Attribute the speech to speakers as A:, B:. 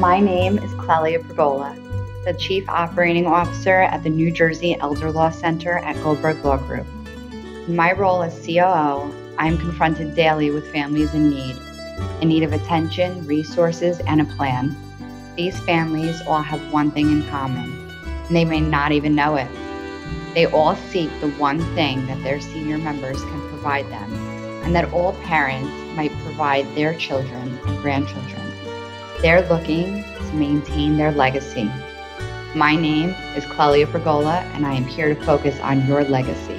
A: My name is Clelia Pergola, the Chief Operating Officer at the New Jersey Elder Law Center at Goldberg Law Group. In my role as COO, I am confronted daily with families in need, in need of attention, resources, and a plan. These families all have one thing in common, and they may not even know it. They all seek the one thing that their senior members can provide them, and that all parents might provide their children and grandchildren. They're looking to maintain their legacy. My name is Clelia Pergola, and I am here to focus on your legacy.